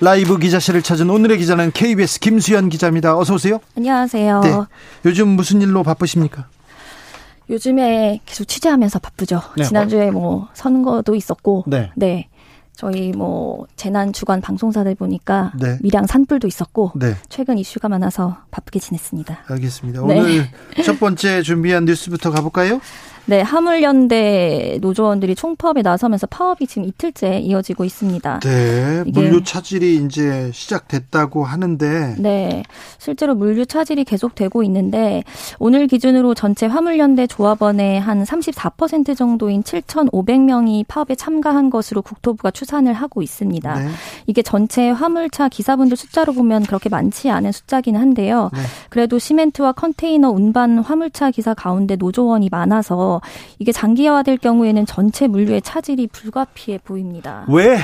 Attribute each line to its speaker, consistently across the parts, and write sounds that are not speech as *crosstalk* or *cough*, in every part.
Speaker 1: 라이브 기자실을 찾은 오늘의 기자는 KBS 김수현 기자입니다. 어서 오세요.
Speaker 2: 안녕하세요.
Speaker 1: 네. 요즘 무슨 일로 바쁘십니까?
Speaker 2: 요즘에 계속 취재하면서 바쁘죠. 네. 지난주에 뭐 선거도 있었고, 네. 네. 저희 뭐 재난 주간 방송사들 보니까 네. 밀양 산불도 있었고 네. 최근 이슈가 많아서 바쁘게 지냈습니다.
Speaker 1: 알겠습니다. 네. 오늘 첫 번째 준비한 뉴스부터 가볼까요?
Speaker 2: 네, 화물연대 노조원들이 총파업에 나서면서 파업이 지금 이틀째 이어지고 있습니다.
Speaker 1: 네, 물류 차질이 이제 시작됐다고 하는데.
Speaker 2: 네, 실제로 물류 차질이 계속되고 있는데 오늘 기준으로 전체 화물연대 조합원의 한 34% 정도인 7,500명이 파업에 참가한 것으로 국토부가 추산을 하고 있습니다. 네. 이게 전체 화물차 기사분들 숫자로 보면 그렇게 많지 않은 숫자기는 한데요. 네. 그래도 시멘트와 컨테이너 운반 화물차 기사 가운데 노조원이 많아서 이게 장기화될 경우에는 전체 물류의 차질이 불가피해 보입니다.
Speaker 1: 왜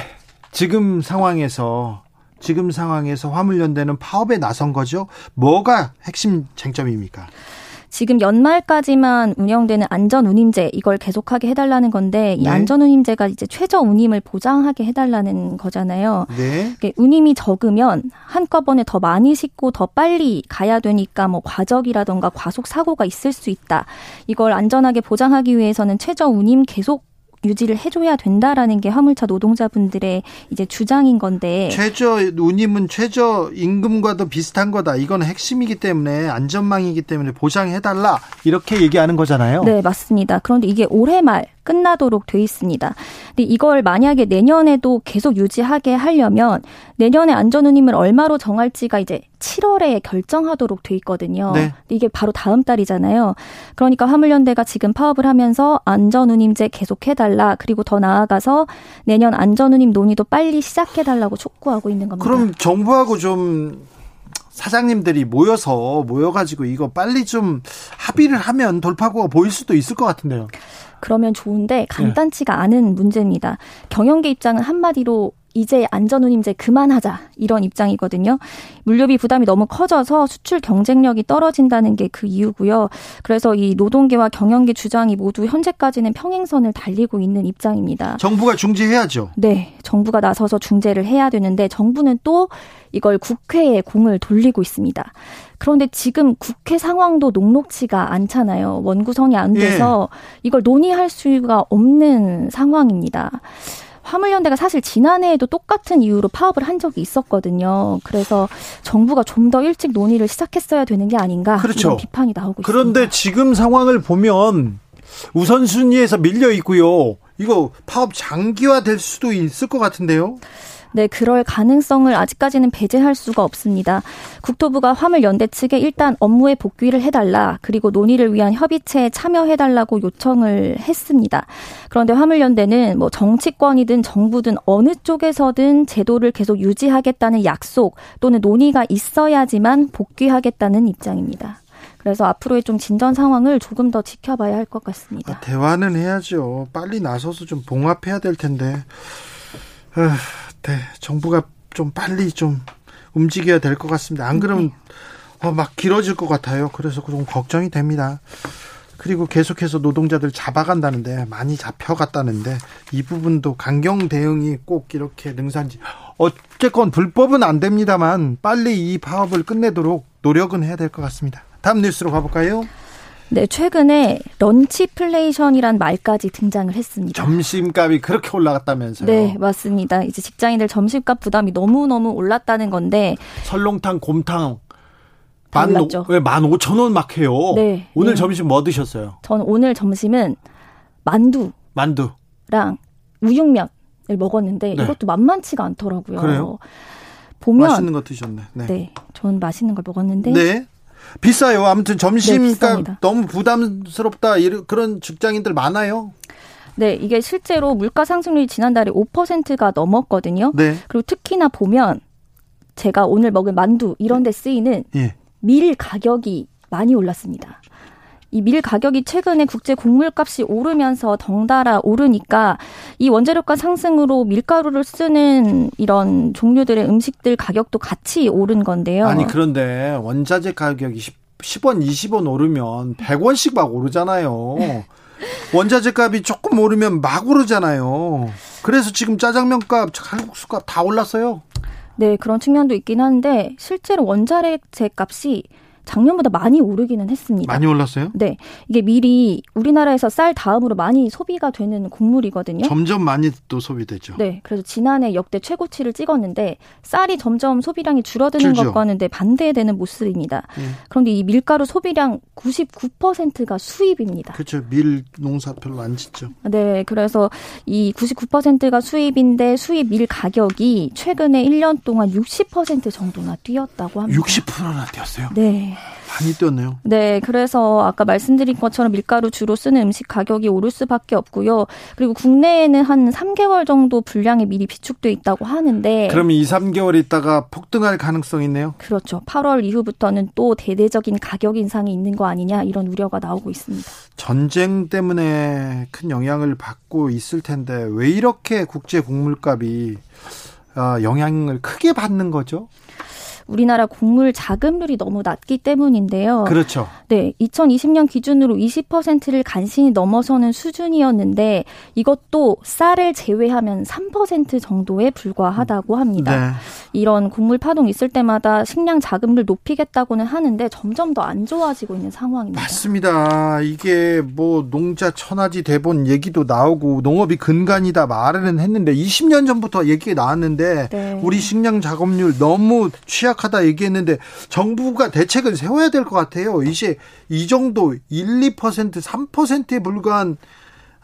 Speaker 1: 지금 상황에서 지금 상황에서 화물연대는 파업에 나선 거죠? 뭐가 핵심 쟁점입니까?
Speaker 2: 지금 연말까지만 운영되는 안전운임제 이걸 계속하게 해달라는 건데 이 네. 안전운임제가 이제 최저 운임을 보장하게 해달라는 거잖아요. 네. 운임이 적으면 한꺼번에 더 많이 싣고 더 빨리 가야 되니까 뭐 과적이라던가 과속 사고가 있을 수 있다. 이걸 안전하게 보장하기 위해서는 최저 운임 계속 유지를 해줘야 된다라는 게 화물차 노동자분들의 이제 주장인 건데
Speaker 1: 최저 운임은 최저 임금과도 비슷한 거다. 이건 핵심이기 때문에 안전망이기 때문에 보장해달라 이렇게 얘기하는 거잖아요.
Speaker 2: 네 맞습니다. 그런데 이게 올해 말 끝나도록 돼 있습니다. 근데 이걸 만약에 내년에도 계속 유지하게 하려면 내년에 안전운임을 얼마로 정할지가 이제 7월에 결정하도록 돼 있거든요. 네. 이게 바로 다음 달이잖아요. 그러니까 화물연대가 지금 파업을 하면서 안전운임제 계속해달라 그리고 더 나아가서 내년 안전운임 논의도 빨리 시작해달라고 촉구하고 있는 겁니다.
Speaker 1: 그럼 정부하고 좀 사장님들이 모여서 모여가지고 이거 빨리 좀 합의를 하면 돌파구가 보일 수도 있을 것 같은데요.
Speaker 2: 그러면 좋은데 간단치가 않은 문제입니다. 경영계 입장은 한마디로 이제 안전운임제 그만하자 이런 입장이거든요. 물류비 부담이 너무 커져서 수출 경쟁력이 떨어진다는 게 그 이유고요. 그래서 이 노동계와 경영계 주장이 모두 현재까지는 평행선을 달리고 있는 입장입니다.
Speaker 1: 정부가 중재해야죠.
Speaker 2: 네, 정부가 나서서 중재를 해야 되는데 정부는 또 이걸 국회에 공을 돌리고 있습니다. 그런데 지금 국회 상황도 녹록치가 않잖아요. 원구성이 안 돼서 예. 이걸 논의할 수가 없는 상황입니다. 화물연대가 사실 지난해에도 똑같은 이유로 파업을 한 적이 있었거든요. 그래서 정부가 좀 더 일찍 논의를 시작했어야 되는 게 아닌가 그렇죠. 이런 비판이 나오고
Speaker 1: 그런데
Speaker 2: 있습니다.
Speaker 1: 그런데 지금 상황을 보면 우선순위에서 밀려 있고요. 이거 파업 장기화 될 수도 있을 것 같은데요.
Speaker 2: 네, 그럴 가능성을 아직까지는 배제할 수가 없습니다. 국토부가 화물 연대 측에 일단 업무에 복귀를 해달라, 그리고 논의를 위한 협의체에 참여해달라고 요청을 했습니다. 그런데 화물 연대는 뭐 정치권이든 정부든 어느 쪽에서든 제도를 계속 유지하겠다는 약속 또는 논의가 있어야지만 복귀하겠다는 입장입니다. 그래서 앞으로의 좀 진전 상황을 조금 더 지켜봐야 할 것 같습니다.
Speaker 1: 아, 대화는 해야죠. 빨리 나서서 좀 봉합해야 될 텐데. 아, 네, 정부가 좀 빨리 좀 움직여야 될 것 같습니다. 안 그러면 네. 어, 막 길어질 것 같아요. 그래서 좀 걱정이 됩니다. 그리고 계속해서 노동자들 잡아간다는데 많이 잡혀갔다는데 이 부분도 강경 대응이 꼭 이렇게 능산지 어쨌건 불법은 안 됩니다만 빨리 이 파업을 끝내도록 노력은 해야 될 것 같습니다. 다음 뉴스로 가볼까요?
Speaker 2: 네, 최근에 런치플레이션이란 말까지 등장을 했습니다.
Speaker 1: 점심값이 그렇게 올라갔다면서요?
Speaker 2: 네, 맞습니다. 이제 직장인들 점심값 부담이 너무너무 올랐다는 건데
Speaker 1: 설렁탕, 곰탕 만, 왜, 만 오천 원막 해요. 네. 오늘 네. 점심 뭐 드셨어요?
Speaker 2: 저는 오늘 점심은 만두.
Speaker 1: 만두랑
Speaker 2: 우육면을 먹었는데 네. 이것도 만만치가 않더라고요.
Speaker 1: 그래요? 보면 맛있는 거 드셨네.
Speaker 2: 네. 네. 저는 맛있는 걸 먹었는데
Speaker 1: 네. 비싸요. 아무튼 점심값 네, 너무 부담스럽다. 이런 그런 직장인들 많아요.
Speaker 2: 네, 이게 실제로 물가 상승률이 지난달에 5%가 넘었거든요. 네. 그리고 특히나 보면 제가 오늘 먹은 만두 이런 데 쓰이는 예. 밀 가격이 많이 올랐습니다. 이 밀 가격이 최근에 국제 곡물값이 오르면서 덩달아 오르니까 이 원재료가 상승으로 밀가루를 쓰는 이런 종류들의 음식들 가격도 같이 오른 건데요.
Speaker 1: 아니 그런데 원자재 가격이 10, 원 20원 오르면 100원씩 막 오르잖아요. 원자재 값이 조금 오르면 막 오르잖아요. 그래서 지금 짜장면 값, 칼국수 값 다 올랐어요.
Speaker 2: 네, 그런 측면도 있긴 한데 실제로 원자재 값이 작년보다 많이 오르기는 했습니다.
Speaker 1: 많이 올랐어요?
Speaker 2: 네. 이게 밀이 우리나라에서 쌀 다음으로 많이 소비가 되는 곡물이거든요.
Speaker 1: 점점 많이 또 소비되죠.
Speaker 2: 네. 그래서 지난해 역대 최고치를 찍었는데 쌀이 점점 소비량이 줄어드는 줄죠. 것과는 네, 반대되는 모습입니다. 네. 그런데 이 밀가루 소비량 99%가 수입입니다.
Speaker 1: 그렇죠. 밀 농사 별로 안 짓죠.
Speaker 2: 네. 그래서 이 99%가 수입인데 수입 밀 가격이 최근에 1년 동안 60% 정도나 뛰었다고 합니다.
Speaker 1: 60%나 뛰었어요?
Speaker 2: 네.
Speaker 1: 많이 뛰었네요.
Speaker 2: 네, 그래서 아까 말씀드린 것처럼 밀가루 주로 쓰는 음식 가격이 오를 수밖에 없고요. 그리고 국내에는 한 3개월 정도 분량이 미리 비축돼 있다고 하는데
Speaker 1: 그러면 2, 3개월 있다가 폭등할 가능성이 있네요.
Speaker 2: 그렇죠. 8월 이후부터는 또 대대적인 가격 인상이 있는 거 아니냐 이런 우려가 나오고 있습니다.
Speaker 1: 전쟁 때문에 큰 영향을 받고 있을 텐데 왜 이렇게 국제 곡물값이 어, 영향을 크게 받는 거죠?
Speaker 2: 우리나라 곡물 자급률이 너무 낮기 때문인데요.
Speaker 1: 그렇죠.
Speaker 2: 네, 2020년 기준으로 20%를 간신히 넘어서는 수준이었는데 이것도 쌀을 제외하면 3% 정도에 불과하다고 합니다. 네. 이런 곡물 파동 있을 때마다 식량 자급률 높이겠다고는 하는데 점점 더 안 좋아지고 있는 상황입니다.
Speaker 1: 맞습니다. 이게 뭐 농자 천하지 대본 얘기도 나오고 농업이 근간이다 말은 했는데 20년 전부터 얘기가 나왔는데 네. 우리 식량 작업률 너무 취약 하다 얘기했는데 정부가 대책을 세워야 될 것 같아요. 이제 이 정도 1, 2% 3%에 불과한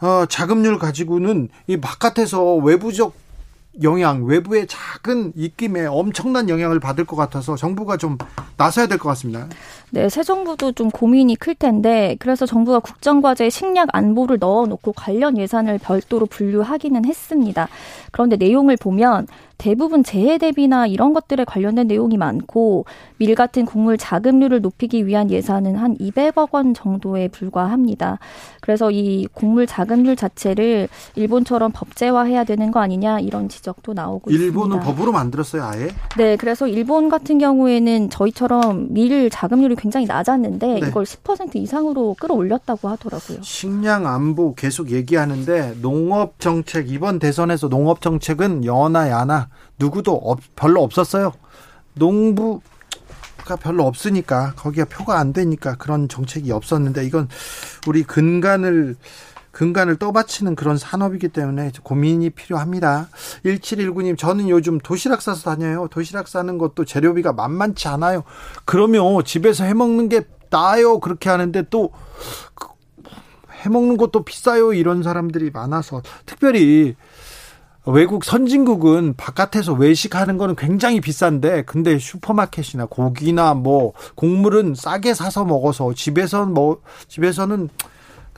Speaker 1: 어, 자금률 가지고는 이 바깥에서 외부적 영향, 외부의 작은 입김에 엄청난 영향을 받을 것 같아서 정부가 좀 나서야 될 것 같습니다.
Speaker 2: 네, 새 정부도 좀 고민이 클 텐데 그래서 정부가 국정과제에 식량 안보를 넣어놓고 관련 예산을 별도로 분류하기는 했습니다. 그런데 내용을 보면 대부분 재해 대비나 이런 것들에 관련된 내용이 많고 밀 같은 곡물 자급률을 높이기 위한 예산은 한 200억 원 정도에 불과합니다. 그래서 이 곡물 자급률 자체를 일본처럼 법제화해야 되는 거 아니냐 이런 지적도 나오고
Speaker 1: 일본은
Speaker 2: 있습니다.
Speaker 1: 일본은 법으로 만들었어요, 아예?
Speaker 2: 네, 그래서 일본 같은 경우에는 저희처럼 밀 자급률이 굉장히 낮았는데 네. 이걸 10% 이상으로 끌어올렸다고 하더라고요.
Speaker 1: 식량 안보 계속 얘기하는데 농업 정책 이번 대선에서 농업 정책은 여나 야나 누구도 없, 별로 없었어요. 농부가 별로 없으니까 거기가 표가 안 되니까 그런 정책이 없었는데 이건 우리 근간을 근간을 떠받치는 그런 산업이기 때문에 고민이 필요합니다. 1719님, 저는 요즘 도시락 싸서 다녀요. 도시락 싸는 것도 재료비가 만만치 않아요. 그러면 집에서 해 먹는 게 나아요. 그렇게 하는데 또 해먹는 것도 비싸요. 이런 사람들이 많아서 특별히 외국 선진국은 바깥에서 외식하는 거는 굉장히 비싼데 근데 슈퍼마켓이나 고기나 뭐 곡물은 싸게 사서 먹어서 집에서 뭐 집에서는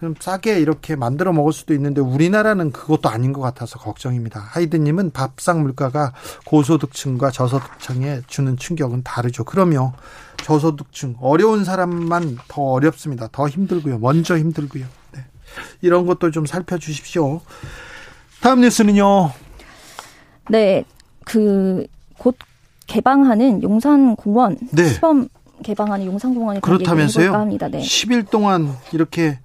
Speaker 1: 그럼 싸게 이렇게 만들어 먹을 수도 있는데 우리나라는 그것도 아닌 것 같아서 걱정입니다. 하이드님은 밥상 물가가 고소득층과 저소득층에 주는 충격은 다르죠. 그러면 저소득층 어려운 사람만 더 어렵습니다. 더 힘들고요. 먼저 힘들고요. 네. 이런 것도 좀 살펴주십시오. 다음 뉴스는요.
Speaker 2: 네, 그 곧 개방하는 용산공원 네. 시범 개방하는 용산공원이
Speaker 1: 그렇다면서요?
Speaker 2: 합니다. 네.
Speaker 1: 10일 동안 이렇게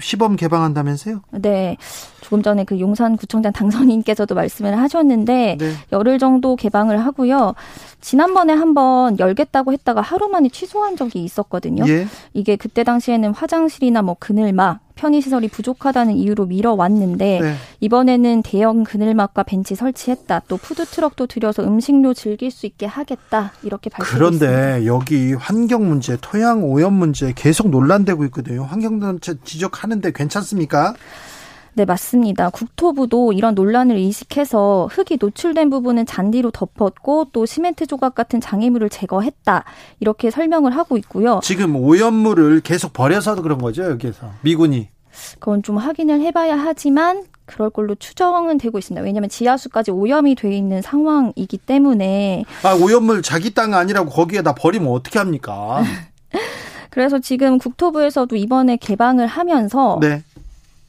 Speaker 1: 시범 개방한다면서요?
Speaker 2: 네. 조금 전에 그 용산구청장 당선인께서도 말씀을 하셨는데 네. 열흘 정도 개방을 하고요. 지난번에 한번 열겠다고 했다가 하루 만에 취소한 적이 있었거든요. 예. 이게 그때 당시에는 화장실이나 뭐 그늘막 편의시설이 부족하다는 이유로 미뤄왔는데 네. 이번에는 대형 그늘막과 벤치 설치했다. 또 푸드트럭도 들여서 음식료 즐길 수 있게 하겠다. 이렇게
Speaker 1: 밝혔습니다. 그런데 여기 환경 문제, 토양 오염 문제 계속 논란되고 있거든요. 환경단체 지적하는데 괜찮습니까?
Speaker 2: 네, 맞습니다. 국토부도 이런 논란을 인식해서 흙이 노출된 부분은 잔디로 덮었고 또 시멘트 조각 같은 장애물을 제거했다. 이렇게 설명을 하고 있고요.
Speaker 1: 지금 오염물을 계속 버려서 그런 거죠, 여기에서. 미군이.
Speaker 2: 그건 좀 확인을 해봐야 하지만 그럴 걸로 추정은 되고 있습니다. 왜냐하면 지하수까지 오염이 돼 있는 상황이기 때문에
Speaker 1: 아 오염물 자기 땅 아니라고 거기에다 버리면 어떻게 합니까? *laughs*
Speaker 2: 그래서 지금 국토부에서도 이번에 개방을 하면서
Speaker 1: 네.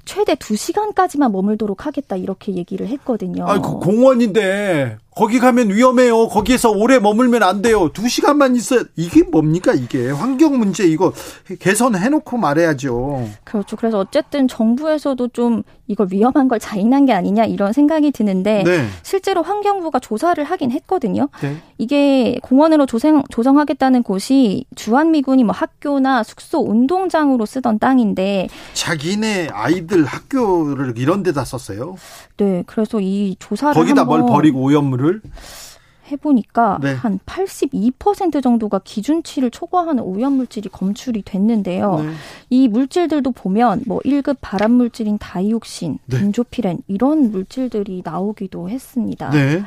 Speaker 2: 최대 2시간까지만 머물도록 하겠다 이렇게 얘기를 했거든요.
Speaker 1: 아, 그 공원인데 거기 가면 위험해요. 거기에서 오래 머물면 안 돼요. 두 시간만 있어야 이게 뭡니까 이게 환경 문제 이거 개선해놓고 말해야죠.
Speaker 2: 그렇죠. 그래서 어쨌든 정부에서도 좀 이걸 위험한 걸 자인한 게 아니냐 이런 생각이 드는데 네. 실제로 환경부가 조사를 하긴 했거든요. 네. 이게 공원으로 조성 조성하겠다는 곳이 주한미군이 뭐 학교나 숙소 운동장으로 쓰던 땅인데
Speaker 1: 자기네 아이들 학교를 이런 데다 썼어요.
Speaker 2: 네. 그래서 이 조사를
Speaker 1: 거기다 뭘 버리고 오염물 비율을
Speaker 2: 해보니까 네. 한 82% 정도가 기준치를 초과하는 오염물질이 검출이 됐는데요. 네. 이 물질들도 보면 뭐 1급 발암 물질인 다이옥신, 네. 벤조피렌 이런 물질들이 나오기도 했습니다. 네.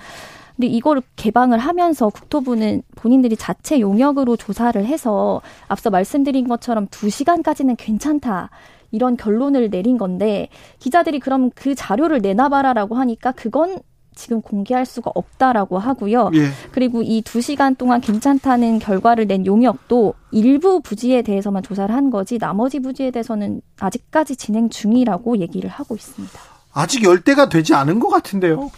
Speaker 2: 근데 이거를 개방을 하면서 국토부는 본인들이 자체 용역으로 조사를 해서 앞서 말씀드린 것처럼 2시간까지는 괜찮다. 이런 결론을 내린 건데 기자들이 그럼 그 자료를 내놔봐라라고 하니까 그건 지금 공개할 수가 없다라고 하고요. 예. 그리고 이 두 시간 동안 괜찮다는 결과를 낸 용역도 일부 부지에 대해서만 조사를 한 거지 나머지 부지에 대해서는 아직까지 진행 중이라고 얘기를 하고 있습니다.
Speaker 1: 아직 열대가 되지 않은 것 같은데요.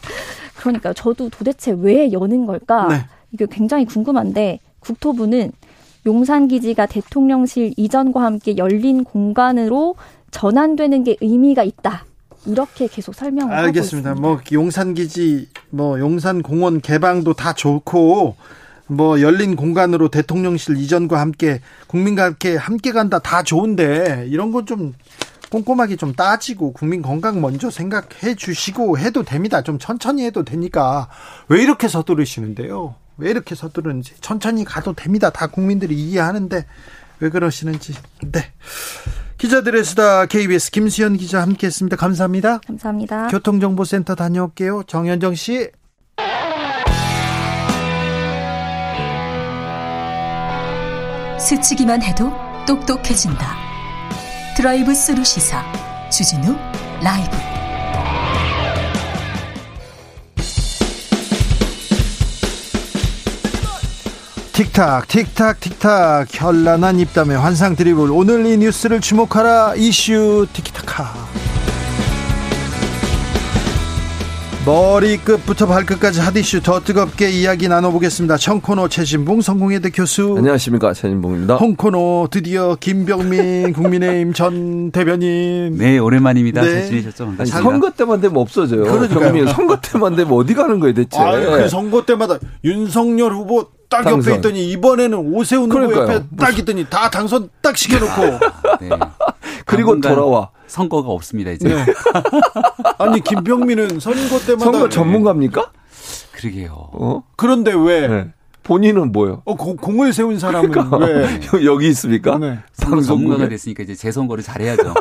Speaker 2: 그러니까 저도 도대체 왜 여는 걸까? 네. 이게 굉장히 궁금한데 국토부는 용산 기지가 대통령실 이전과 함께 열린 공간으로 전환되는 게 의미가 있다. 이렇게 계속 설명을
Speaker 1: 알겠습니다.
Speaker 2: 하고
Speaker 1: 있습니다. 뭐 용산 기지, 뭐 용산 공원 개방도 다 좋고 뭐 열린 공간으로 대통령실 이전과 함께 국민과 함께 함께 간다 다 좋은데 이런 건 좀 꼼꼼하게 좀 따지고 국민 건강 먼저 생각해 주시고 해도 됩니다. 좀 천천히 해도 되니까 왜 이렇게 서두르시는데요? 왜 이렇게 서두르는지 천천히 가도 됩니다. 다 국민들이 이해하는데 왜 그러시는지. 네. 기자들의 수다 KBS 김수현 기자 함께했습니다. 감사합니다.
Speaker 2: 감사합니다.
Speaker 1: 교통정보센터 다녀올게요. 정현정 씨.
Speaker 3: 스치기만 해도 똑똑해진다. 드라이브 스루 시사 주진우 라이브.
Speaker 1: 틱탁 틱탁 틱탁 현란한 입담의 환상 드리블 오늘 이 뉴스를 주목하라 이슈 티키타카 머리끝부터 발끝까지 핫이슈 더 뜨겁게 이야기 나눠보겠습니다. 청코노 최진봉 성공회대 교수.
Speaker 4: 안녕하십니까 최진봉입니다.
Speaker 1: 홍코노 드디어 김병민 국민의힘 전 대변인.
Speaker 5: 네 오랜만입니다. 네. 잘 지내셨죠?
Speaker 4: 아니, 선거 때만 되면 없어져요. 그러니까 선거 때만 되면 어디 가는 거예요 대체? 아,
Speaker 1: 그 선거 때마다 윤석열 후보 딱 당선. 옆에 있더니 이번에는 오세훈 후보 옆에 딱 있더니 다 당선 딱 시켜놓고. *laughs* 네.
Speaker 4: 그리고 돌아와.
Speaker 5: 선거가 없습니다 이제. 네. *laughs*
Speaker 1: 아니 김병민은 선거 때마다
Speaker 4: 선거 전문가입니까?
Speaker 5: 그러게요.
Speaker 1: 어? 그런데 왜? 네.
Speaker 4: 본인은 뭐요?
Speaker 1: 어, 공을 세운 사람은 그러니까, 왜 *laughs*
Speaker 4: 여기 있습니까? 네.
Speaker 5: 선거 전문가가 됐으니까 이제 재선거를 잘해야죠.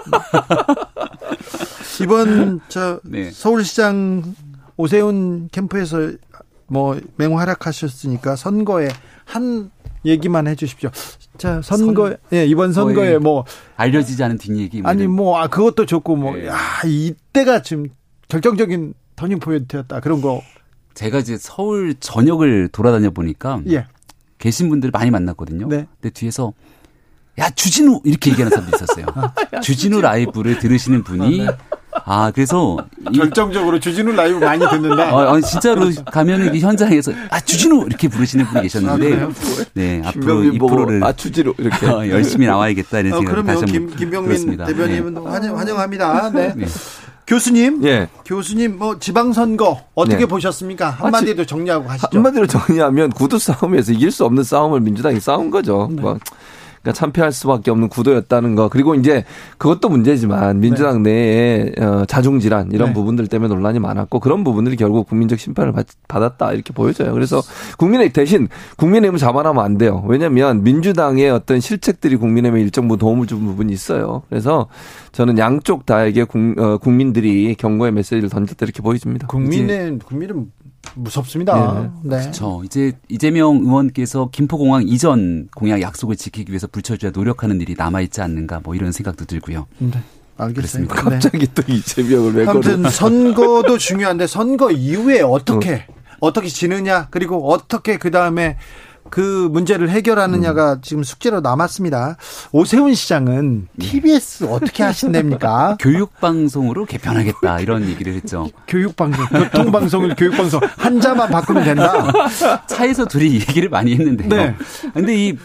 Speaker 1: 이번 저 네. 서울시장 오세훈 캠프에서 뭐 맹활약하셨으니까 선거에 한 얘기만 해주십시오. 자 선거 선, 예 이번 선거에 뭐
Speaker 5: 알려지지 않은 뒷얘기
Speaker 1: 뭐 아니 뭐 아, 그것도 좋고 뭐야 네. 이때가 지금 결정적인 터닝 포인트였다 그런 거.
Speaker 5: 제가 이제 서울 전역을 돌아다녀 보니까 예. 계신 분들 많이 만났거든요. 네. 근데 뒤에서 야 주진우 이렇게 얘기하는 사람도 있었어요. *laughs* 야, 주진우 라이브를 들으시는 분이 아, 네. 아, 그래서
Speaker 1: 결정적으로 주진우 라이브 많이 듣는다.
Speaker 5: 아, 아니, 진짜로 가면은 현장에서 아 주진우 이렇게 부르시는 분이 계셨는데, 아, 네 앞으로 이 프로를
Speaker 4: 아 주진우 이렇게
Speaker 5: 어, 열심히 나와야겠다 이런 어, 생각
Speaker 1: 어, 다시 김, 김병민 대변인은 네. 환영, 환영합니다. 네. *laughs* 네. 교수님, 예. 교수님 뭐 지방선거 어떻게 네. 보셨습니까? 한마디로 아, 정리하고 하시죠.
Speaker 4: 한마디로 정리하면 구두 싸움에서 이길 수 없는 싸움을 민주당이 싸운 거죠. 네. 뭐 그러니까 참패할 수밖에 없는 구도였다는 거. 그리고 이제 그것도 문제지만 민주당 네. 내에 어, 자중 질환 이런 네. 부분들 때문에 논란이 많았고 그런 부분들이 결국 국민적 심판을 받았다 이렇게 보여져요. 그래서 국민의 대신 국민의힘을 자만하면 안 돼요. 왜냐하면 민주당의 어떤 실책들이 국민의힘에 일정 부분 도움을 준 부분이 있어요. 그래서 저는 양쪽 다에게 어, 국민들이 경고의 메시지를 던졌다 이렇게 보여집니다.
Speaker 1: 국민의 국민은 무섭습니다.
Speaker 5: 네. 네. 그렇죠. 이제 이재명 의원께서 김포공항 이전 공약 약속을 지키기 위해서 불철주야 노력하는 일이 남아 있지 않는가 뭐 이런 생각도 들고요. 네.
Speaker 1: 알겠습니다.
Speaker 4: 갑자기 네. 또 이재명을 왜
Speaker 1: 아무튼 선거도 중요한데 선거 이후에 어떻게 어. 어떻게 지느냐 그리고 어떻게 그 다음에 그 문제를 해결하느냐가 음. 지금 숙제로 남았습니다. 오세훈 시장은 TBS 어떻게 하신답니까? *laughs*
Speaker 5: 교육방송으로 개편하겠다 이런 얘기를 했죠.
Speaker 1: 교육방송, 교통방송을 교육방송 한자만 바꾸면 된다. *laughs*
Speaker 5: 차에서 둘이 얘기를 많이 했는데요. 네. 근데 이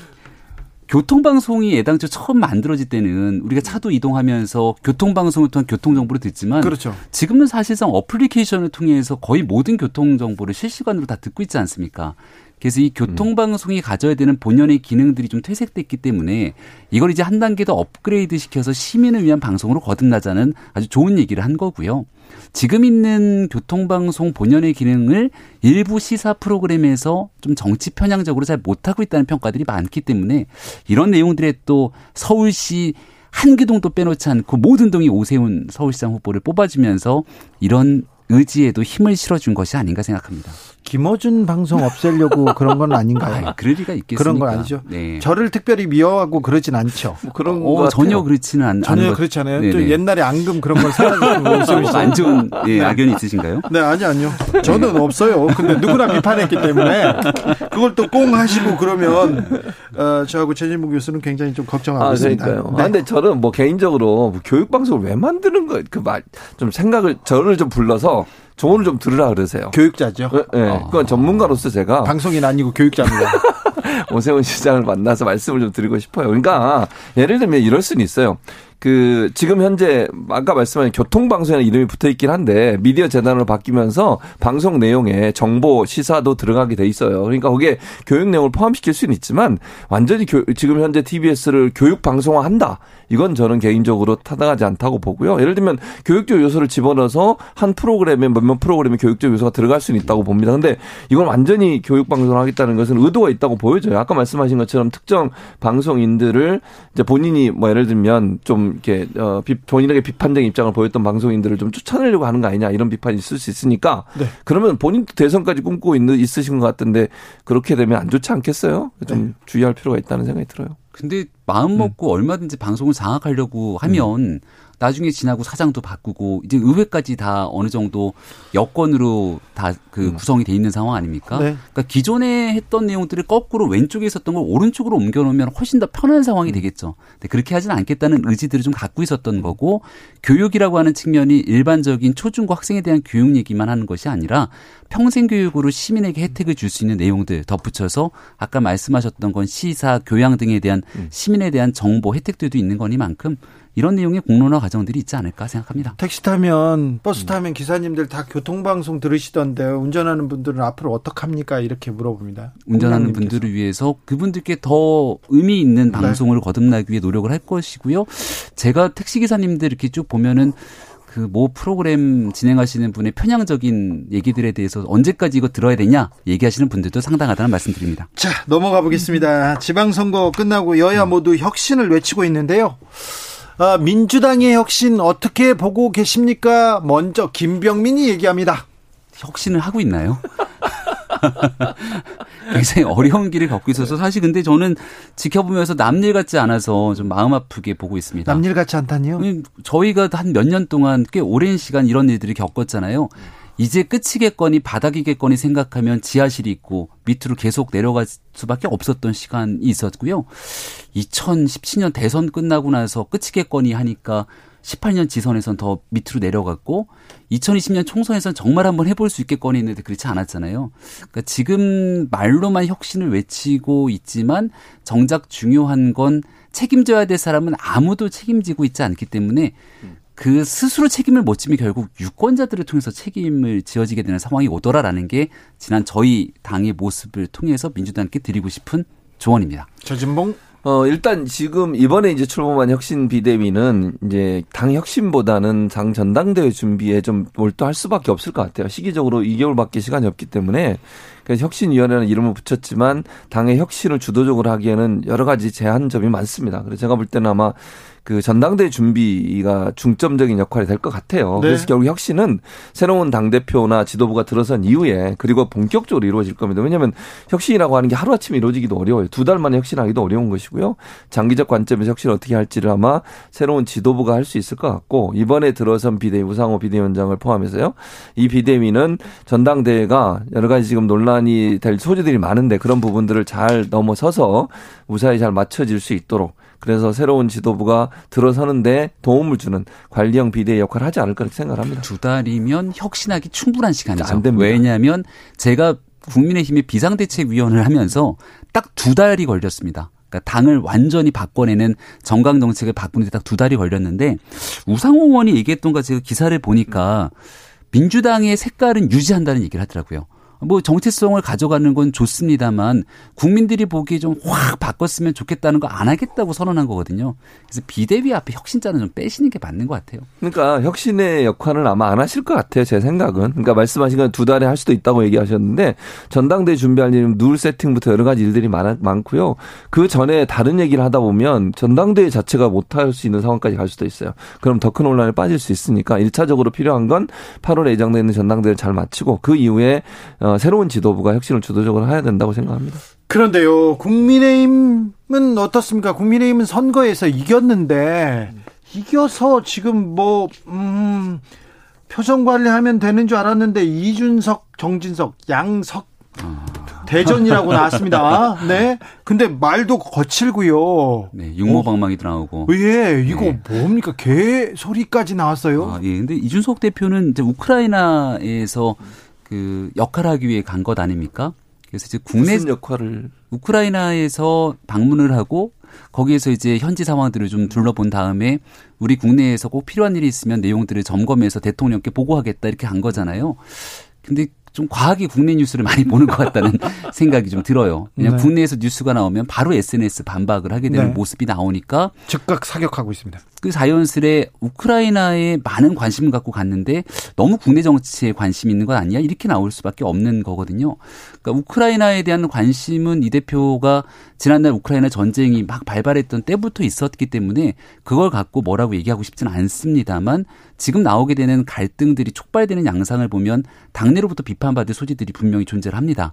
Speaker 5: 교통방송이 애당초 처음 만들어질 때는 우리가 차도 이동하면서 교통방송을 통한 교통정보를 듣지만 그렇죠. 지금은 사실상 어플리케이션을 통해서 거의 모든 교통정보를 실시간으로 다 듣고 있지 않습니까? 그래서 이 교통방송이 가져야 되는 본연의 기능들이 좀 퇴색됐기 때문에 이걸 이제 한 단계 더 업그레이드 시켜서 시민을 위한 방송으로 거듭나자는 아주 좋은 얘기를 한 거고요. 지금 있는 교통방송 본연의 기능을 일부 시사 프로그램에서 좀 정치 편향적으로 잘 못하고 있다는 평가들이 많기 때문에 이런 내용들에 또 서울시 한 기동도 빼놓지 않고 모든 동이 오세훈 서울시장 후보를 뽑아주면서 이런 의지에도 힘을 실어준 것이 아닌가 생각합니다.
Speaker 1: 김어준 방송 없애려고 *laughs* 그런 건 아닌가요?
Speaker 5: 아, 그럴 리가 있겠습니까?
Speaker 1: 그런 건 아니죠. 네. 저를 특별히 미워하고 그러진 않죠.
Speaker 5: 뭐 그런 어, 전혀 그렇지는 않,
Speaker 1: 전혀 그렇지 않아요. 좀 옛날에 앙금 그런 걸 사가지고 *laughs*
Speaker 5: 안 좋은 예, 악연이 있으신가요?
Speaker 1: 네, 아니 아니요. 저는 없어요. 근데 누구나 비판했기 때문에 그걸 또 꽁 하시고 그러면 어, 저하고 최진무 교수는 굉장히 좀 걱정하고 아, 있습니다.
Speaker 4: 그러니까요. 네. 아, 근데 저는 뭐 개인적으로 교육 방송을 왜 만드는 거예요? 그말 좀 생각을 저를 좀 불러서 조언을 좀 들으라 그러세요.
Speaker 1: 교육자죠.
Speaker 4: 네, 네. 어. 그건 전문가로서 제가
Speaker 1: 방송인 아니고 교육자입니다. *laughs*
Speaker 4: 오세훈 시장을 만나서 말씀을 좀 드리고 싶어요. 그러니까 예를 들면 이럴 수는 있어요. 그 지금 현재 아까 말씀하신 교통방송이라는 이름이 붙어 있긴 한데 미디어 재단으로 바뀌면서 방송 내용에 정보 시사도 들어가게 돼 있어요. 그러니까 거기에 교육 내용을 포함시킬 수는 있지만 완전히 교, 지금 현재 TBS를 교육 방송화한다. 이건 저는 개인적으로 타당하지 않다고 보고요. 예를 들면 교육적 요소를 집어넣어서 한 프로그램에 몇몇 프로그램에 교육적 요소가 들어갈 수는 있다고 봅니다. 근데 이건 완전히 교육 방송을 하겠다는 것은 의도가 있다고 보여져요. 아까 말씀하신 것처럼 특정 방송인들을 이제 본인이 뭐 예를 들면 좀 이렇게 어 본인에게 비판적인 입장을 보였던 방송인들을 좀 쫓아내려고 하는 거 아니냐 이런 비판이 있을 수 있으니까 네. 그러면 본인도 대선까지 꿈꾸고 있는 있으신 것 같은데 그렇게 되면 안 좋지 않겠어요? 좀 네. 주의할 필요가 있다는 생각이 들어요.
Speaker 5: 근데 마음 먹고 음. 얼마든지 방송을 장악하려고 하면 음. 나중에 지나고 사장도 바꾸고 이제 의회까지 다 어느 정도 여건으로 다그 음. 구성이 돼 있는 상황 아닙니까? 네. 그러니까 기존에 했던 내용들을 거꾸로 왼쪽에 있었던 걸 오른쪽으로 옮겨 놓으면 훨씬 더 편한 상황이 음. 되겠죠. 근데 그렇게 하지는 않겠다는 의지들을 좀 갖고 있었던 거고 교육이라고 하는 측면이 일반적인 초중고 학생에 대한 교육 얘기만 하는 것이 아니라 평생 교육으로 시민에게 혜택을 줄 수 있는 내용들 덧붙여서 아까 말씀하셨던 건 시사, 교양 등에 대한 음. 시민에 대한 정보 혜택들도 있는 거니만큼 이런 내용의 공론화 과정들이 있지 않을까 생각합니다.
Speaker 1: 택시 타면 버스 타면 기사님들 다 교통방송 들으시던데 운전하는 분들은 앞으로 어떡합니까? 이렇게 물어봅니다.
Speaker 5: 운전하는 분들을 위해서 그분들께 더 의미 있는 네. 방송을 네. 거듭나기 위해 노력을 할 것이고요. 제가 택시 기사님들 이렇게 쭉 보면은 그모 프로그램 진행하시는 분의 편향적인 얘기들에 대해서 언제까지 이거 들어야 되냐 얘기하시는 분들도 상당하다는 말씀드립니다.
Speaker 1: 자 넘어가 보겠습니다. 지방선거 끝나고 여야 모두 혁신을 외치고 있는데요. 아, 민주당의 혁신 어떻게 보고 계십니까? 먼저 김병민이 얘기합니다.
Speaker 5: 혁신을 하고 있나요? *laughs* 굉장히 어려운 길을 걷고 있어서 사실 근데 저는 지켜보면서 남일 같지 않아서 좀 마음 아프게 보고 있습니다.
Speaker 1: 남일 같지 않다니요?
Speaker 5: 저희가 한 몇 년 동안 꽤 오랜 시간 이런 일들이 겪었잖아요. 이제 끝이겠거니 바닥이겠거니 생각하면 지하실이 있고 밑으로 계속 내려갈 수밖에 없었던 시간이 있었고요. 2017년 대선 끝나고 나서 끝이겠거니 하니까 18년 지선에선 더 밑으로 내려갔고 2020년 총선에선 정말 한번 해볼 수 있겠거니 했는데 그렇지 않았잖아요. 그러니까 지금 말로만 혁신을 외치고 있지만 정작 중요한 건 책임져야 될 사람은 아무도 책임지고 있지 않기 때문에 그 스스로 책임을 못 지면 결국 유권자들을 통해서 책임을 지어지게 되는 상황이 오더라라는 게 지난 저희 당의 모습을 통해서 민주당께 드리고 싶은 조언입니다.
Speaker 1: 저진봉
Speaker 4: 어, 일단 지금 이번에 이제 출범한 혁신 비대위는 이제 당 혁신보다는 당 전당대회 준비에 좀 몰두할 수밖에 없을 것 같아요. 시기적으로 2개월밖에 시간이 없기 때문에 그래서 혁신위원회라는 이름을 붙였지만 당의 혁신을 주도적으로 하기에는 여러 가지 제한점이 많습니다. 그래서 제가 볼 때는 아마 그 전당대 준비가 중점적인 역할이 될 것 같아요. 네. 그래서 결국 혁신은 새로운 당 대표나 지도부가 들어선 이후에 그리고 본격적으로 이루어질 겁니다. 왜냐하면 혁신이라고 하는 게 하루 아침에 이루어지기도 어려워요. 두 달 만에 혁신하기도 어려운 것이고요. 장기적 관점에서 혁신을 어떻게 할지를 아마 새로운 지도부가 할 수 있을 것 같고 이번에 들어선 비대위 우상호 비대위원장을 포함해서요. 이 비대위는 전당대회가 여러 가지 지금 논란 이 될 소지들이 많은데 그런 부분들을 잘 넘어서서 무사히 잘 맞춰질 수 있도록 그래서 새로운 지도부가 들어서는데 도움을 주는 관리형 비대위 역할을 하지 않을까 생각을 합니다.
Speaker 5: 두 달이면 혁신하기 충분한 시간이죠. 안 됩니다. 왜냐하면 제가 국민의힘의 비상대책위원을 하면서 딱 두 달이 걸렸습니다. 그러니까 당을 완전히 바꿔내는 정강 정책을 바꾸는 데 딱 두 달이 걸렸는데 우상호 의원이 얘기했던 거 제가 기사를 보니까 민주당의 색깔은 유지한다는 얘기를 하더라고요. 뭐 정체성을 가져가는 건 좋습니다만 국민들이 보기에 좀 확 바꿨으면 좋겠다는 거 안 하겠다고 선언한 거거든요. 그래서 비대위 앞에 혁신자는 좀 빼시는 게 맞는 것 같아요.
Speaker 4: 그러니까 혁신의 역할은 아마 안 하실 것 같아요. 제 생각은. 그러니까 말씀하신 건 두 달에 할 수도 있다고 얘기하셨는데 전당대 준비할 일은 누울 세팅부터 여러 가지 일들이 많, 많고요. 그 전에 다른 얘기를 하다 보면 전당대 자체가 못할 수 있는 상황까지 갈 수도 있어요. 그럼 더 큰 혼란에 빠질 수 있으니까 1차적으로 필요한 건 8월에 예정되어 있는 전당대회를 잘 마치고 그 이후에 어, 어, 새로운 지도부가 혁신을 주도적으로 해야 된다고 생각합니다.
Speaker 1: 그런데요, 국민의힘은 어떻습니까? 국민의힘은 선거에서 이겼는데 이겨서 지금 뭐 음, 표정 관리하면 되는 줄 알았는데 이준석, 정진석, 양석 대전이라고 나왔습니다. 네. 근데 말도 거칠고요.
Speaker 5: 네, 육모방망이도 나오고.
Speaker 1: 예, 이거 네. 뭡니까? 개 소리까지 나왔어요. 아,
Speaker 5: 예. 근데 이준석 대표는 이제 우크라이나에서 그 역할하기 위해 간 것 아닙니까? 그래서 이제 국내
Speaker 4: 역할을
Speaker 5: 우크라이나에서 방문을 하고 거기에서 이제 현지 상황들을 좀 둘러본 다음에 우리 국내에서 꼭 필요한 일이 있으면 내용들을 점검해서 대통령께 보고하겠다 이렇게 간 거잖아요. 근데 좀 과하게 국내 뉴스를 많이 보는 것 같다는 *laughs* 생각이 좀 들어요. 그냥 네. 국내에서 뉴스가 나오면 바로 SNS 반박을 하게 되는 네. 모습이 나오니까
Speaker 1: 즉각 사격하고 있습니다.
Speaker 5: 그 자연스레 우크라이나에 많은 관심을 갖고 갔는데 너무 국내 정치에 관심 있는 건 아니야 이렇게 나올 수밖에 없는 거거든요. 그러니까 우크라이나에 대한 관심은 이 대표가 지난날 우크라이나 전쟁이 막 발발했던 때부터 있었기 때문에 그걸 갖고 뭐라고 얘기하고 싶지는 않습니다만 지금 나오게 되는 갈등들이 촉발되는 양상을 보면 당내로부터 비판받을 소지들이 분명히 존재를 합니다.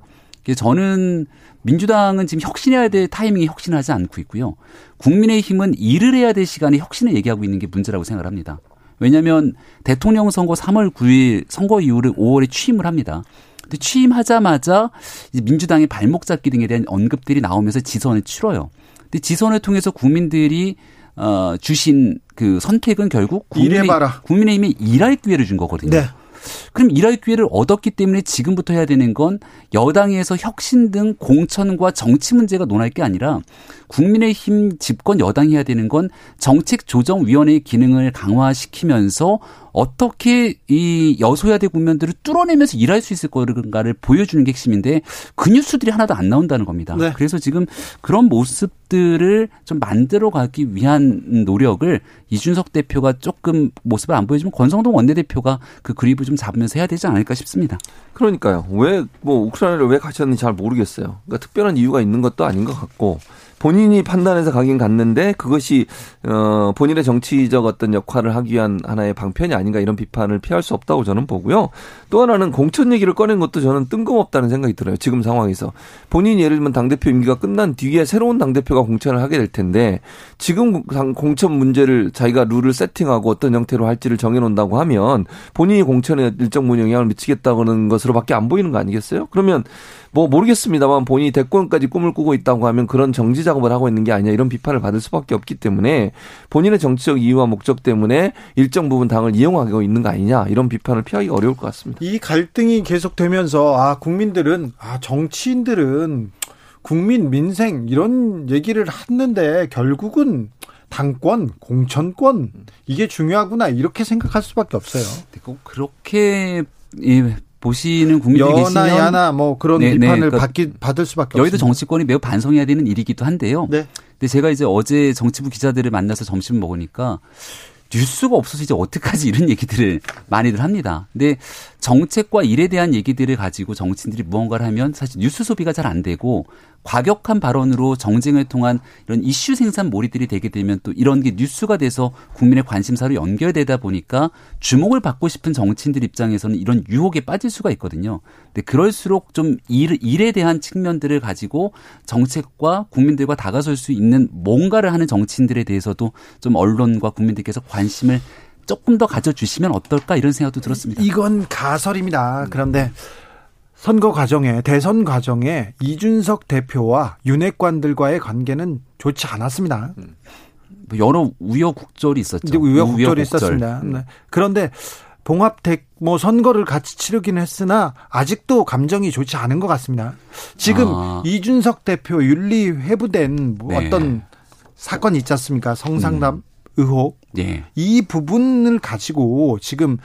Speaker 5: 저는 민주당은 지금 혁신해야 될 타이밍에 혁신하지 않고 있고요. 국민의힘은 일을 해야 될 시간에 혁신을 얘기하고 있는 게 문제라고 생각을 합니다. 왜냐하면 대통령 선거 3월 9일 선거 이후를 5월에 취임을 합니다. 근데 취임하자마자 민주당의 발목 잡기 등에 대한 언급들이 나오면서 지선을 치러요. 근데 지선을 통해서 국민들이 어, 주신 그 선택은 결국 국민의, 국민의힘이 일할 기회를 준 거거든요. 네. 그럼 일할 기회를 얻었기 때문에 지금부터 해야 되는 건 여당에서 혁신 등 공천과 정치 문제가 논할 게 아니라 국민의힘 집권 여당이 해야 되는 건 정책조정위원회의 기능을 강화시키면서 어떻게 이 여소야대 국면들을 뚫어내면서 일할 수 있을 것인가를 보여주는 게 핵심인데 그 뉴스들이 하나도 안 나온다는 겁니다. 네. 그래서 지금 그런 모습들을 좀 만들어 가기 위한 노력을 이준석 대표가 조금 모습을 안 보여주면 권성동 원내대표가 그 그립을 좀 잡으면서 해야 되지 않을까 싶습니다.
Speaker 4: 그러니까요. 왜 뭐 우크라이나를 왜 가셨는지 잘 모르겠어요. 그러니까 특별한 이유가 있는 것도 아닌 것 같고 본인이 판단해서 가긴 갔는데 그것이 어 본인의 정치적 어떤 역할을 하기 위한 하나의 방편이 아닌가 이런 비판을 피할 수 없다고 저는 보고요. 또 하나는 공천 얘기를 꺼낸 것도 저는 뜬금없다는 생각이 들어요. 지금 상황에서 본인이 예를 들면 당 대표 임기가 끝난 뒤에 새로운 당 대표가 공천을 하게 될 텐데 지금 공천 문제를 자기가 룰을 세팅하고 어떤 형태로 할지를 정해놓는다고 하면 본인이 공천에 일정 부분 영향을 미치겠다는 것으로밖에 안 보이는 거 아니겠어요? 그러면 뭐 모르겠습니다만 본인이 대권까지 꿈을 꾸고 있다고 하면 그런 정지 작업을 하고 있는 게 아니냐 이런 비판을 받을 수밖에 없기 때문에 본인의 정치적 이유와 목적 때문에 일정 부분 당을 이용하고 있는 거 아니냐 이런 비판을 피하기 어려울 것 같습니다.
Speaker 1: 이 갈등이 계속되면서 아 국민들은 아 정치인들은 국민 민생 이런 얘기를 했는데 결국은 당권, 공천권 이게 중요하구나 이렇게 생각할 수밖에 없어요.
Speaker 5: 꼭 그렇게 보시는 국민들이 계시면
Speaker 1: 야나 뭐 그런 네, 네. 비판을 네, 그러니까 받기 받을 수밖에
Speaker 5: 여의도 없습니다. 정치권이 매우 반성해야 되는 일이기도 한데요. 네. 근데 제가 이제 어제 정치부 기자들을 만나서 점심을 먹으니까 뉴스가 없어서 이제 어떡하지 이런 얘기들을 많이들 합니다. 근데 정책과 일에 대한 얘기들을 가지고 정치인들이 무언가를 하면 사실 뉴스 소비가 잘 안 되고 과격한 발언으로 정쟁을 통한 이런 이슈 생산 몰이들이 되게 되면 또 이런 게 뉴스가 돼서 국민의 관심사로 연결되다 보니까 주목을 받고 싶은 정치인들 입장에서는 이런 유혹에 빠질 수가 있거든요. 근데 그럴수록 좀 일, 일에 대한 측면들을 가지고 정책과 국민들과 다가설 수 있는 뭔가를 하는 정치인들에 대해서도 좀 언론과 국민들께서 관심을 조금 더 가져주시면 어떨까 이런 생각도 들었습니다.
Speaker 1: 이건 가설입니다. 그런데 선거 과정에 대선 과정에 이준석 대표와 윤핵관들과의 관계는 좋지 않았습니다.
Speaker 5: 뭐 여러 우여곡절이 있었죠.
Speaker 1: 우여곡절이 있었습니다. 네. 그런데 봉합택 뭐 선거를 같이 치르긴 했으나 아직도 감정이 좋지 않은 것 같습니다. 지금 아. 이준석 대표 윤리 회부된 뭐 네. 어떤 사건이 있지 않습니까? 성상담 음. 의혹. 네. 이 부분을 가지고 지금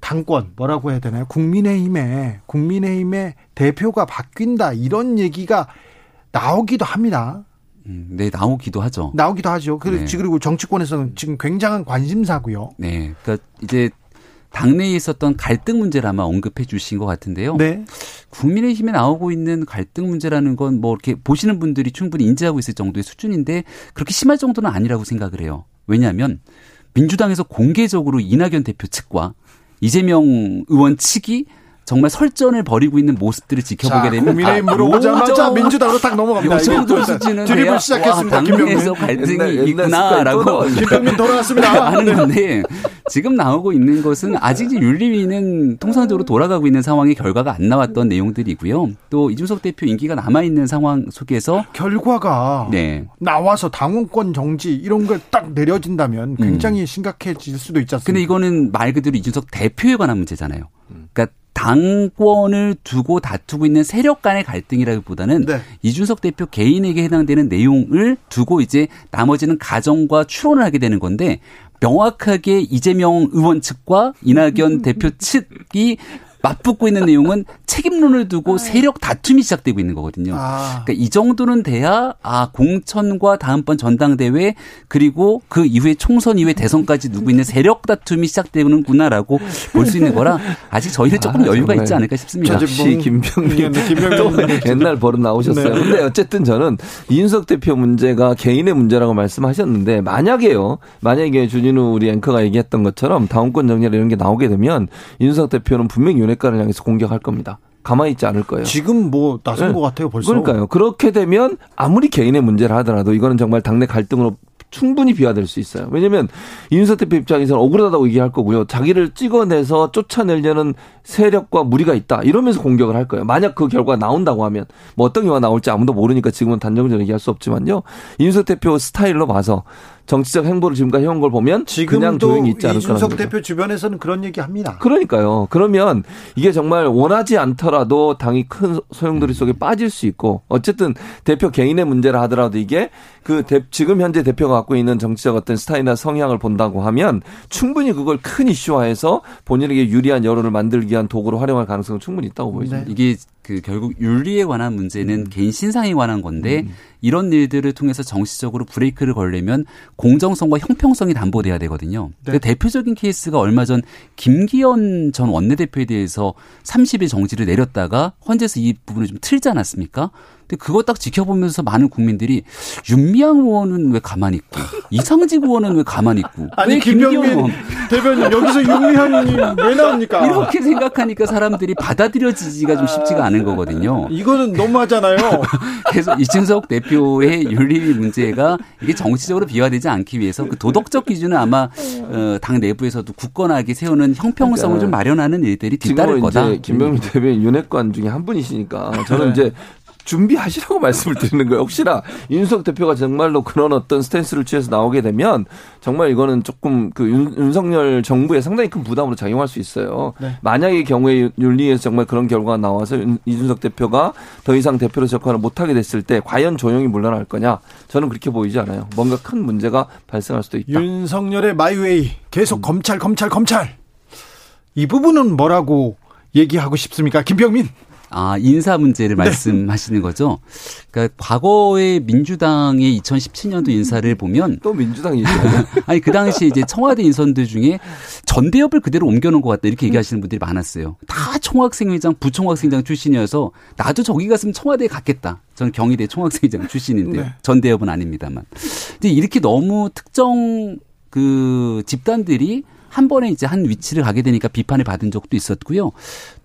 Speaker 1: 당권 뭐라고 해야 되나요? 국민의힘에 국민의힘의 대표가 바뀐다 이런 얘기가 나오기도 합니다.
Speaker 5: 음, 네, 나오기도 하죠.
Speaker 1: 나오기도 하죠. 그리고, 네. 그리고 정치권에서는 지금 굉장한 관심사고요.
Speaker 5: 네, 그러니까 이제 당내에 있었던 갈등 문제를 아마 언급해 주신 것 같은데요. 네. 국민의힘에 나오고 있는 갈등 문제라는 건 뭐 이렇게 보시는 분들이 충분히 인지하고 있을 정도의 수준인데 그렇게 심할 정도는 아니라고 생각을 해요. 왜냐하면 민주당에서 공개적으로 이낙연 대표 측과 이재명 의원 측이 정말 설전을 벌이고 있는 모습들을 지켜보게 되면
Speaker 1: 국민의힘 물어보자마자 민주당으로 딱 넘어갑니다.
Speaker 5: 이 정도 수준은 드립을 시작했습니다. 당내에서 갈등이 옛날, 있구나라고 *laughs*
Speaker 1: 김병민 돌아왔습니다.
Speaker 5: 하는 건데 지금 나오고 있는 것은 아직 윤리위는 통상적으로 돌아가고 있는 상황의 결과가 안 나왔던 내용들이고요. 또 이준석 대표 임기가 남아 있는 상황 속에서
Speaker 1: 결과가 네. 나와서 당원권 정지 이런 걸 딱 내려진다면 굉장히 음. 심각해질 수도 있지 않습니까?
Speaker 5: 근데 이거는 말 그대로 이준석 대표에 관한 문제잖아요. 당권을 두고 다투고 있는 세력 간의 갈등이라기보다는 네. 이준석 대표 개인에게 해당되는 내용을 두고 이제 나머지는 가정과 추론을 하게 되는 건데 명확하게 이재명 의원 측과 이낙연 대표 측이 맞붙고 있는 내용은 책임론을 두고 아. 세력 다툼이 시작되고 있는 거거든요. 아. 그러니까 이 정도는 돼야 아 공천과 다음번 전당대회 그리고 그 이후에 총선 이후에 대선까지 누구 있는 세력 다툼이 시작되는구나라고 볼 수 있는 거라 아직 저희는 조금 아, 여유가 있지 않을까 싶습니다.
Speaker 4: 역시 김병민 김병민 옛날 버릇 나오셨어요. 네. 근데 어쨌든 저는 이준석 대표 문제가 개인의 문제라고 말씀하셨는데 만약에요. 만약에 주진우 우리 앵커가 얘기했던 것처럼 다음권 정리 이런 게 나오게 되면 이준석 대표는 분명히 윤핵관을 향해서 공격할 겁니다. 가만히 있지 않을 거예요.
Speaker 1: 지금 뭐 나선 네. 것 같아요, 벌써.
Speaker 4: 그러니까요. 그렇게 되면 아무리 개인의 문제를 하더라도 이거는 정말 당내 갈등으로 충분히 비화될 수 있어요. 왜냐하면 이준석 대표 입장에서는 억울하다고 얘기할 거고요. 자기를 찍어내서 쫓아내려는 세력과 무리가 있다. 이러면서 공격을 할 거예요. 만약 그 결과가 나온다고 하면 뭐 어떤 경우가 나올지 아무도 모르니까 지금은 단정적으로 얘기할 수 없지만요. 이준석 대표 스타일로 봐서 정치적 행보를 지금까지 해온 걸 보면 그냥 조용히 있지 않을까.
Speaker 1: 이준석 대표 주변에서는 그런 얘기 합니다.
Speaker 4: 그러니까요. 그러면 이게 정말 원하지 않더라도 당이 큰 소용돌이 속에 빠질 수 있고 어쨌든 대표 개인의 문제라 하더라도 이게 그 대, 지금 현재 대표가 갖고 있는 정치적 어떤 스타일이나 성향을 본다고 하면 충분히 그걸 큰 이슈화해서 본인에게 유리한 여론을 만들기 위한 도구로 활용할 가능성은 충분히 있다고 보입니다. 네.
Speaker 5: 이게 그 결국 윤리에 관한 문제는 음. 개인 신상에 관한 건데 음. 이런 일들을 통해서 정치적으로 브레이크를 걸려면 공정성과 형평성이 담보돼야 되거든요. 네. 그 대표적인 케이스가 얼마 전 김기현 전 원내대표에 대해서 30일 정지를 내렸다가 헌재에서 이 부분을 좀 틀지 않았습니까? 근데 그거 딱 지켜보면서 많은 국민들이 윤미향 의원은 왜 가만히 있고 이상직 의원은 왜 가만히 있고 *laughs*
Speaker 1: 아니 김병민 대변인 여기서 윤미향이 왜 나옵니까?
Speaker 5: 이렇게 생각하니까 사람들이 받아들여지기가 좀 쉽지가 않은 거거든요.
Speaker 1: 이거는 너무하잖아요. *laughs*
Speaker 5: 그래서 이준석 대표의 윤리 문제가 이게 정치적으로 비화되지 않기 위해서 그 도덕적 기준은 아마 어, 당 내부에서도 굳건하게 세우는 형평성을 그러니까 좀 마련하는 일들이 뒤따를 거다.
Speaker 4: 김병민 대변인 윤핵관 중에 한 분이시니까 저는 네. 이제 준비하시라고 *laughs* 말씀을 드리는 거예요. 혹시나 윤석 대표가 정말로 그런 어떤 스탠스를 취해서 나오게 되면 정말 이거는 조금 그 윤, 윤석열 정부에 상당히 큰 부담으로 작용할 수 있어요. 네. 만약의 경우에 윤리에서 정말 그런 결과가 나와서 이준석 대표가 더 이상 대표로 접근을 못하게 됐을 때 과연 조용히 물러날 거냐? 저는 그렇게 보이지 않아요. 뭔가 큰 문제가 발생할 수도 있다.
Speaker 1: 윤석열의 마이웨이 계속 음. 검찰 검찰 검찰 이 부분은 뭐라고 얘기하고 싶습니까? 김병민.
Speaker 5: 아, 인사 문제를 네. 말씀하시는 거죠. 그러니까 과거의 민주당의 2017년도 인사를 보면
Speaker 4: 또 민주당이죠. *laughs*
Speaker 5: 아니 그 당시 이제 청와대 인선들 중에 전대협을 그대로 옮겨 놓은 것 같다 이렇게 얘기하시는 분들이 많았어요. 다 총학생회장, 부총학생장 출신이어서 나도 저기 갔으면 청와대에 갔겠다. 저는 경희대 총학생회장 출신인데 네. 전대협은 아닙니다만. 근데 이렇게 너무 특정 그 집단들이 한 번에 이제 한 위치를 가게 되니까 비판을 받은 적도 있었고요.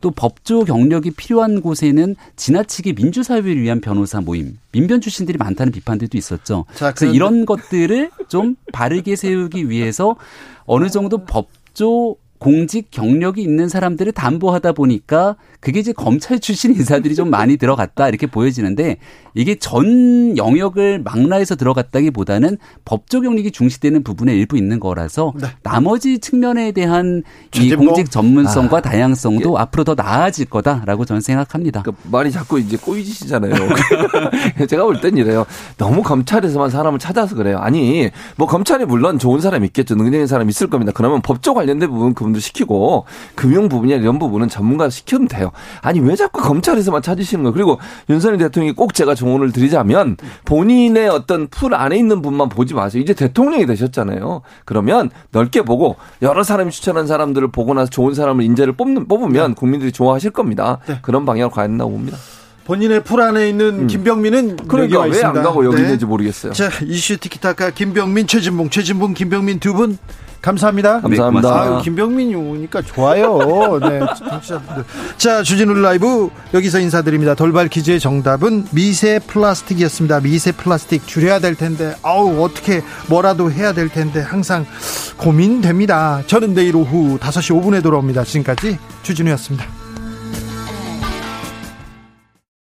Speaker 5: 또 법조 경력이 필요한 곳에는 지나치게 민주사회를 위한 변호사 모임, 민변 출신들이 많다는 비판들도 있었죠. 자, 그래서 이런 것들을 좀 바르게 세우기 위해서 어느 정도 법조 공직 경력이 있는 사람들을 담보하다 보니까 그게 이제 검찰 출신 인사들이 좀 많이 들어갔다 이렇게 보여지는데 이게 전 영역을 망라해서 들어갔다기보다는 법적 영역이 중시되는 부분에 일부 있는 거라서 네. 나머지 측면에 대한 이 공직 전문성과 아. 다양성도 예. 앞으로 더 나아질 거다라고 저는 생각합니다.
Speaker 4: 그 말이 자꾸 이제 꼬이지시잖아요. *laughs* 제가 볼 땐 이래요. 너무 검찰에서만 사람을 찾아서 그래요. 아니 뭐 검찰이 물론 좋은 사람 있겠죠. 능력 있는 사람 있을 겁니다. 그러면 법조 관련된 부분 그분들 시키고 금융 부분이나 이런 부분은 전문가 시키면 돼요. 아니 왜 자꾸 검찰에서만 찾으시는 거예요? 그리고 윤석열 대통령이 꼭 제가 조언을 드리자면 본인의 어떤 풀 안에 있는 분만 보지 마세요. 이제 대통령이 되셨잖아요. 그러면 넓게 보고 여러 사람이 추천한 사람들을 보고 나서 좋은 사람을 인재를 뽑는 뽑으면 네. 국민들이 좋아하실 겁니다. 네. 그런 방향으로 가야 된다고 봅니다.
Speaker 1: 본인의 풀 안에 있는 음. 김병민은
Speaker 4: 그러니까 왜 안 가고 여기 네. 있는지 모르겠어요.
Speaker 1: 자 이슈 티키타카 김병민 최진봉 최진봉 김병민 두분 감사합니다.
Speaker 4: 감사합니다.
Speaker 1: 네, 아유, 김병민이 오니까 좋아요. 네, *laughs* 자, 주진우 라이브 여기서 인사드립니다. 돌발 퀴즈의 정답은 미세 플라스틱이었습니다. 미세 플라스틱 줄여야 될 텐데, 아우, 어떻게 뭐라도 해야 될 텐데, 항상 고민됩니다. 저는 내일 오후 5시 5분에 돌아옵니다. 지금까지 주진우였습니다.